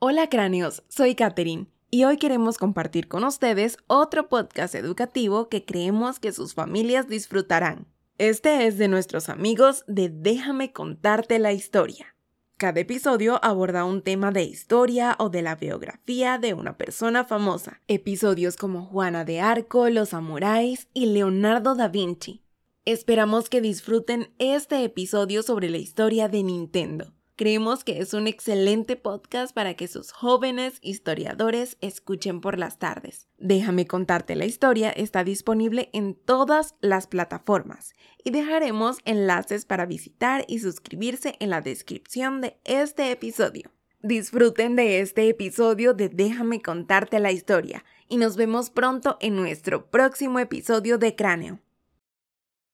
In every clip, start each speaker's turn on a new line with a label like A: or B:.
A: Hola cráneos, soy Katherine y hoy queremos compartir con ustedes otro podcast educativo que creemos que sus familias disfrutarán. Este es de nuestros amigos de Déjame contarte la historia. Cada episodio aborda un tema de historia o de la biografía de una persona famosa. Episodios como Juana de Arco, Los Samuráis y Leonardo da Vinci. Esperamos que disfruten este episodio sobre la historia de Nintendo. Creemos que es un excelente podcast para que sus jóvenes historiadores escuchen por las tardes. Déjame contarte la historia está disponible en todas las plataformas y dejaremos enlaces para visitar y suscribirse en la descripción de este episodio. Disfruten de este episodio de Déjame contarte la historia y nos vemos pronto en nuestro próximo episodio de Cráneo.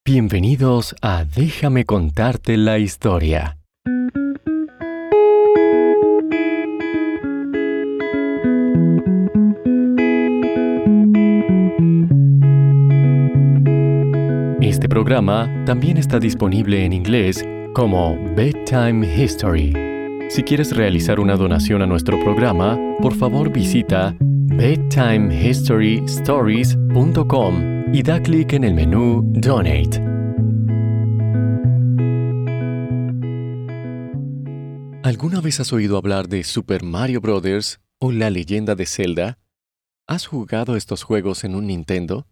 B: Bienvenidos a Déjame contarte la historia. Programa también está disponible en inglés como Bedtime History. Si quieres realizar una donación a nuestro programa, por favor visita bedtimehistorystories.com y da clic en el menú Donate. ¿Alguna vez has oído hablar de Super Mario Bros. o La leyenda de Zelda? ¿Has jugado estos juegos en un Nintendo?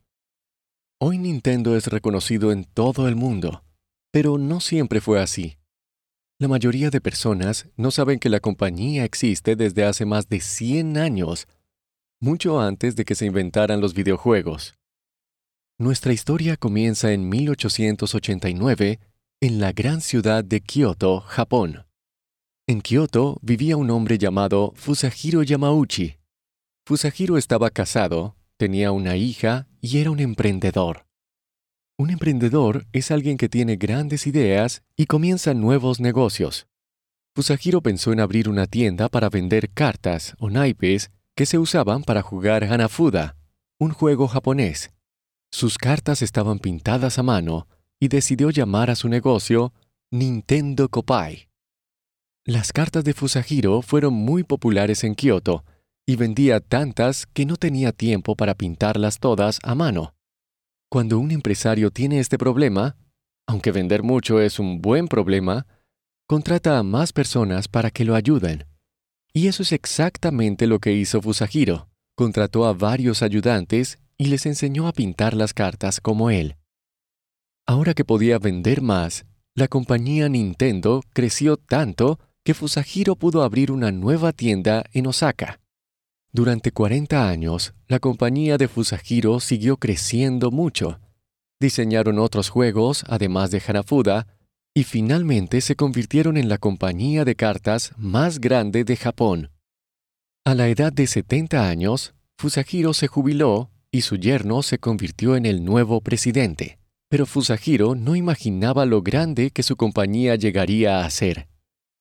B: Hoy Nintendo es reconocido en todo el mundo, pero no siempre fue así. La mayoría de personas no saben que la compañía existe desde hace más de 100 años, mucho antes de que se inventaran los videojuegos. Nuestra historia comienza en 1889 en la gran ciudad de Kioto, Japón. En Kioto vivía un hombre llamado Fusahiro Yamauchi. Fusahiro estaba casado tenía una hija y era un emprendedor. Un emprendedor es alguien que tiene grandes ideas y comienza nuevos negocios. Fusahiro pensó en abrir una tienda para vender cartas o naipes que se usaban para jugar Hanafuda, un juego japonés. Sus cartas estaban pintadas a mano y decidió llamar a su negocio Nintendo Kopai. Las cartas de Fusahiro fueron muy populares en Kioto y vendía tantas que no tenía tiempo para pintarlas todas a mano. Cuando un empresario tiene este problema, aunque vender mucho es un buen problema, contrata a más personas para que lo ayuden. Y eso es exactamente lo que hizo Fusahiro. Contrató a varios ayudantes y les enseñó a pintar las cartas como él. Ahora que podía vender más, la compañía Nintendo creció tanto que Fusahiro pudo abrir una nueva tienda en Osaka. Durante 40 años, la compañía de Fusahiro siguió creciendo mucho. Diseñaron otros juegos, además de Hanafuda, y finalmente se convirtieron en la compañía de cartas más grande de Japón. A la edad de 70 años, Fusahiro se jubiló y su yerno se convirtió en el nuevo presidente. Pero Fusahiro no imaginaba lo grande que su compañía llegaría a ser.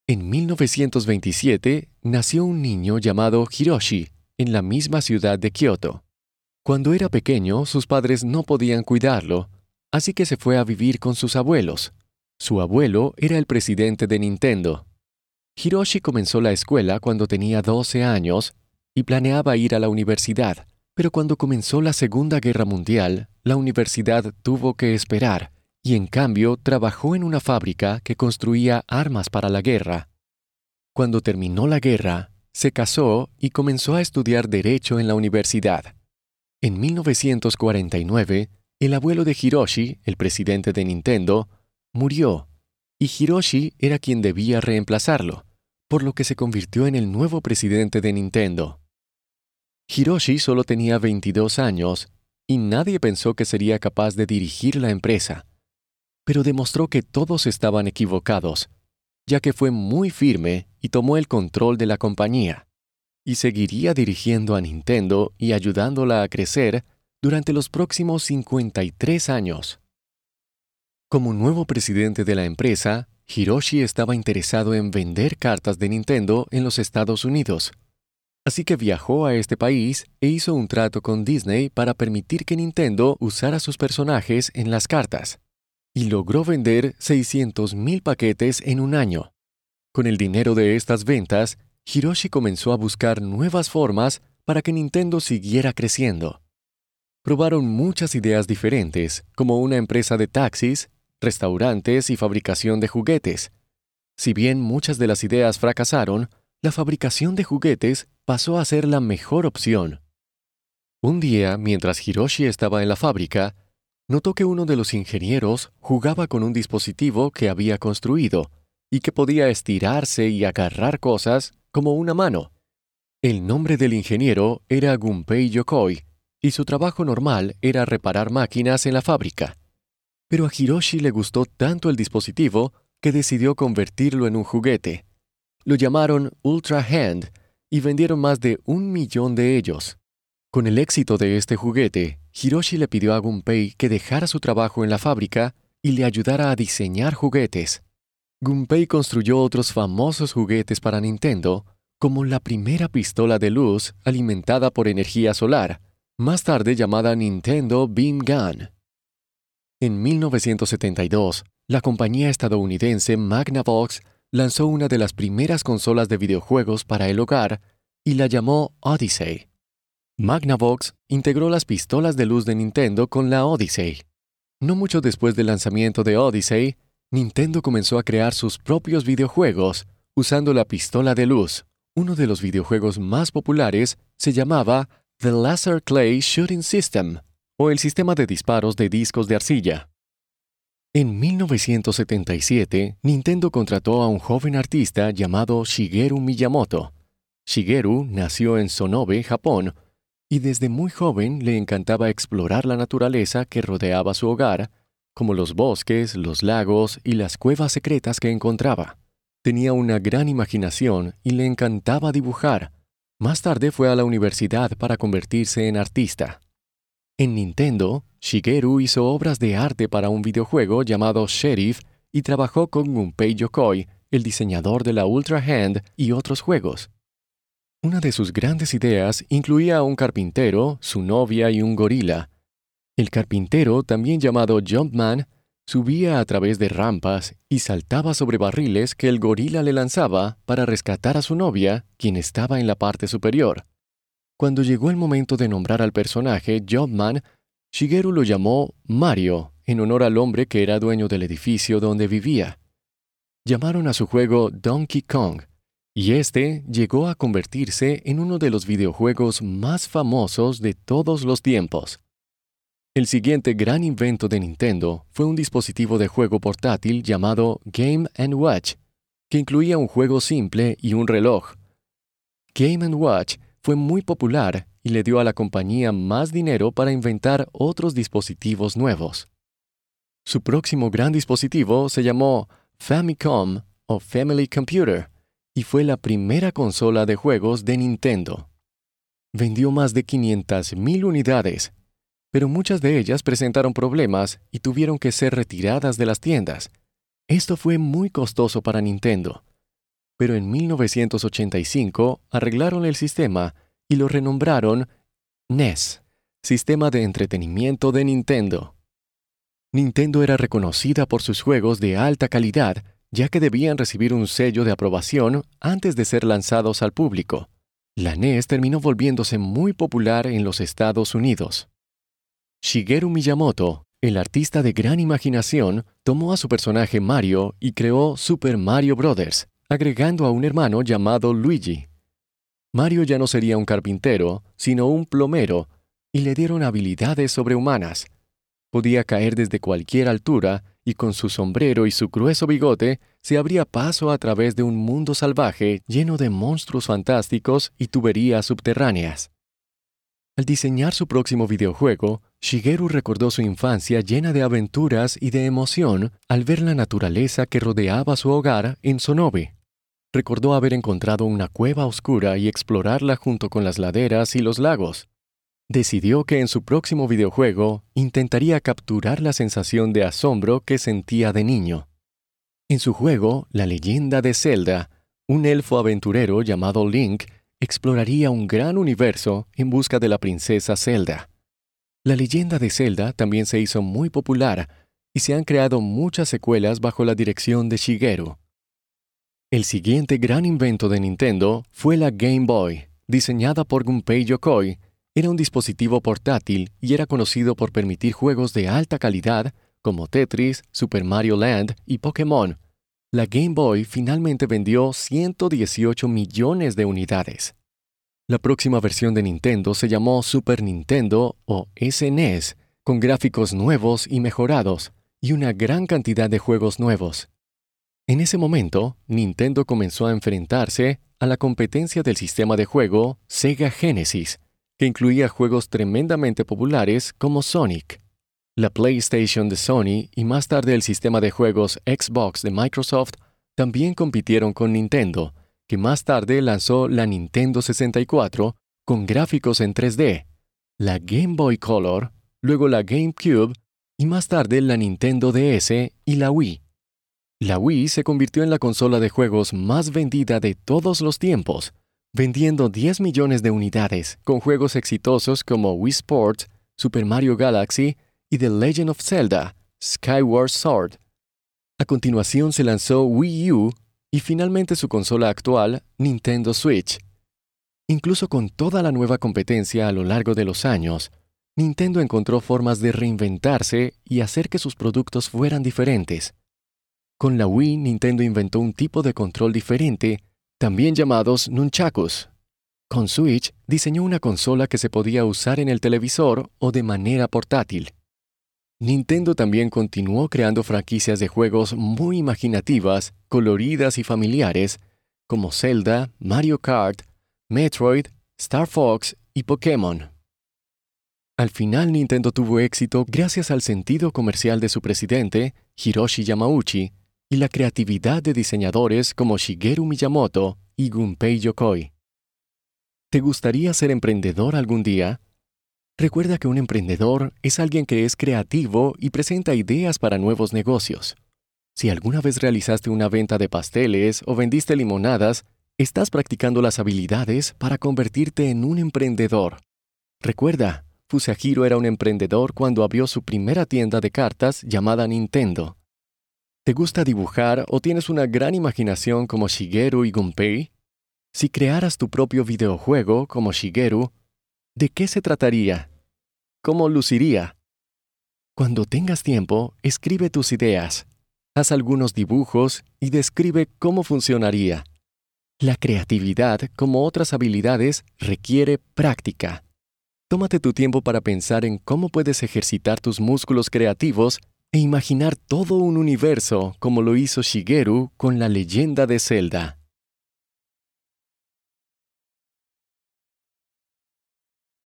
B: En 1927 nació un niño llamado Hiroshi, en la misma ciudad de Kioto. Cuando era pequeño, sus padres no podían cuidarlo, así que se fue a vivir con sus abuelos. Su abuelo era el presidente de Nintendo. Hiroshi comenzó la escuela cuando tenía 12 años y planeaba ir a la universidad, pero cuando comenzó la Segunda Guerra Mundial, la universidad tuvo que esperar, y en cambio trabajó en una fábrica que construía armas para la guerra. Cuando terminó la guerra, se casó y comenzó a estudiar Derecho en la universidad. En 1949, el abuelo de Hiroshi, el presidente de Nintendo, murió, y Hiroshi era quien debía reemplazarlo, por lo que se convirtió en el nuevo presidente de Nintendo. Hiroshi solo tenía 22 años y nadie pensó que sería capaz de dirigir la empresa, pero demostró que todos estaban equivocados ya que fue muy firme y tomó el control de la compañía, y seguiría dirigiendo a Nintendo y ayudándola a crecer durante los próximos 53 años. Como nuevo presidente de la empresa, Hiroshi estaba interesado en vender cartas de Nintendo en los Estados Unidos. Así que viajó a este país e hizo un trato con Disney para permitir que Nintendo usara sus personajes en las cartas y logró vender 600.000 paquetes en un año. Con el dinero de estas ventas, Hiroshi comenzó a buscar nuevas formas para que Nintendo siguiera creciendo. Probaron muchas ideas diferentes, como una empresa de taxis, restaurantes y fabricación de juguetes. Si bien muchas de las ideas fracasaron, la fabricación de juguetes pasó a ser la mejor opción. Un día, mientras Hiroshi estaba en la fábrica, notó que uno de los ingenieros jugaba con un dispositivo que había construido y que podía estirarse y agarrar cosas como una mano. El nombre del ingeniero era Gunpei Yokoi y su trabajo normal era reparar máquinas en la fábrica. Pero a Hiroshi le gustó tanto el dispositivo que decidió convertirlo en un juguete. Lo llamaron Ultra Hand y vendieron más de un millón de ellos. Con el éxito de este juguete, Hiroshi le pidió a Gunpei que dejara su trabajo en la fábrica y le ayudara a diseñar juguetes. Gunpei construyó otros famosos juguetes para Nintendo, como la primera pistola de luz alimentada por energía solar, más tarde llamada Nintendo Beam Gun. En 1972, la compañía estadounidense Magnavox lanzó una de las primeras consolas de videojuegos para el hogar y la llamó Odyssey. Magnavox integró las pistolas de luz de Nintendo con la Odyssey. No mucho después del lanzamiento de Odyssey, Nintendo comenzó a crear sus propios videojuegos usando la pistola de luz. Uno de los videojuegos más populares se llamaba The Laser Clay Shooting System, o el sistema de disparos de discos de arcilla. En 1977, Nintendo contrató a un joven artista llamado Shigeru Miyamoto. Shigeru nació en Sonobe, Japón, y desde muy joven le encantaba explorar la naturaleza que rodeaba su hogar, como los bosques, los lagos y las cuevas secretas que encontraba. Tenía una gran imaginación y le encantaba dibujar, más tarde fue a la universidad para convertirse en artista. En Nintendo, Shigeru hizo obras de arte para un videojuego llamado Sheriff y trabajó con Gunpei Yokoi, el diseñador de la Ultra Hand y otros juegos. Una de sus grandes ideas incluía a un carpintero, su novia y un gorila. El carpintero, también llamado Jumpman, Subía a través de rampas y saltaba sobre barriles que el gorila le lanzaba para rescatar a su novia, quien estaba en la parte superior. Cuando llegó el momento de nombrar al personaje Jumpman, Shigeru lo llamó Mario, en honor al hombre que era dueño del edificio donde vivía. Llamaron a su juego Donkey Kong, y este llegó a convertirse en uno de los videojuegos más famosos de todos los tiempos. El siguiente gran invento de Nintendo fue un dispositivo de juego portátil llamado Game ⁇ Watch, que incluía un juego simple y un reloj. Game ⁇ Watch fue muy popular y le dio a la compañía más dinero para inventar otros dispositivos nuevos. Su próximo gran dispositivo se llamó Famicom o Family Computer y fue la primera consola de juegos de Nintendo. Vendió más de 500.000 unidades pero muchas de ellas presentaron problemas y tuvieron que ser retiradas de las tiendas. Esto fue muy costoso para Nintendo. Pero en 1985 arreglaron el sistema y lo renombraron NES, Sistema de Entretenimiento de Nintendo. Nintendo era reconocida por sus juegos de alta calidad, ya que debían recibir un sello de aprobación antes de ser lanzados al público. La NES terminó volviéndose muy popular en los Estados Unidos. Shigeru Miyamoto, el artista de gran imaginación, tomó a su personaje Mario y creó Super Mario Bros., agregando a un hermano llamado Luigi. Mario ya no sería un carpintero, sino un plomero, y le dieron habilidades sobrehumanas. Podía caer desde cualquier altura y con su sombrero y su grueso bigote se abría paso a través de un mundo salvaje lleno de monstruos fantásticos y tuberías subterráneas. Al diseñar su próximo videojuego, Shigeru recordó su infancia llena de aventuras y de emoción al ver la naturaleza que rodeaba su hogar en Sonobe. Recordó haber encontrado una cueva oscura y explorarla junto con las laderas y los lagos. Decidió que en su próximo videojuego intentaría capturar la sensación de asombro que sentía de niño. En su juego, La leyenda de Zelda, un elfo aventurero llamado Link exploraría un gran universo en busca de la princesa Zelda. La leyenda de Zelda también se hizo muy popular y se han creado muchas secuelas bajo la dirección de Shigeru. El siguiente gran invento de Nintendo fue la Game Boy, diseñada por Gunpei Yokoi. Era un dispositivo portátil y era conocido por permitir juegos de alta calidad como Tetris, Super Mario Land y Pokémon. La Game Boy finalmente vendió 118 millones de unidades. La próxima versión de Nintendo se llamó Super Nintendo o SNES, e con gráficos nuevos y mejorados, y una gran cantidad de juegos nuevos. En ese momento, Nintendo comenzó a enfrentarse a la competencia del sistema de juego Sega Genesis, que incluía juegos tremendamente populares como Sonic. La PlayStation de Sony y más tarde el sistema de juegos Xbox de Microsoft también compitieron con Nintendo, que más tarde lanzó la Nintendo 64 con gráficos en 3D, la Game Boy Color, luego la GameCube y más tarde la Nintendo DS y la Wii. La Wii se convirtió en la consola de juegos más vendida de todos los tiempos, vendiendo 10 millones de unidades con juegos exitosos como Wii Sports, Super Mario Galaxy y The Legend of Zelda, Skyward Sword. A continuación se lanzó Wii U y finalmente su consola actual, Nintendo Switch. Incluso con toda la nueva competencia a lo largo de los años, Nintendo encontró formas de reinventarse y hacer que sus productos fueran diferentes. Con la Wii, Nintendo inventó un tipo de control diferente, también llamados nunchakus. Con Switch, diseñó una consola que se podía usar en el televisor o de manera portátil. Nintendo también continuó creando franquicias de juegos muy imaginativas, coloridas y familiares, como Zelda, Mario Kart, Metroid, Star Fox y Pokémon. Al final Nintendo tuvo éxito gracias al sentido comercial de su presidente, Hiroshi Yamauchi, y la creatividad de diseñadores como Shigeru Miyamoto y Gunpei Yokoi. ¿Te gustaría ser emprendedor algún día? Recuerda que un emprendedor es alguien que es creativo y presenta ideas para nuevos negocios. Si alguna vez realizaste una venta de pasteles o vendiste limonadas, estás practicando las habilidades para convertirte en un emprendedor. Recuerda, Fusahiro era un emprendedor cuando abrió su primera tienda de cartas llamada Nintendo. ¿Te gusta dibujar o tienes una gran imaginación como Shigeru y Gunpei? Si crearas tu propio videojuego como Shigeru, ¿de qué se trataría? ¿Cómo luciría? Cuando tengas tiempo, escribe tus ideas, haz algunos dibujos y describe cómo funcionaría. La creatividad, como otras habilidades, requiere práctica. Tómate tu tiempo para pensar en cómo puedes ejercitar tus músculos creativos e imaginar todo un universo como lo hizo Shigeru con la leyenda de Zelda.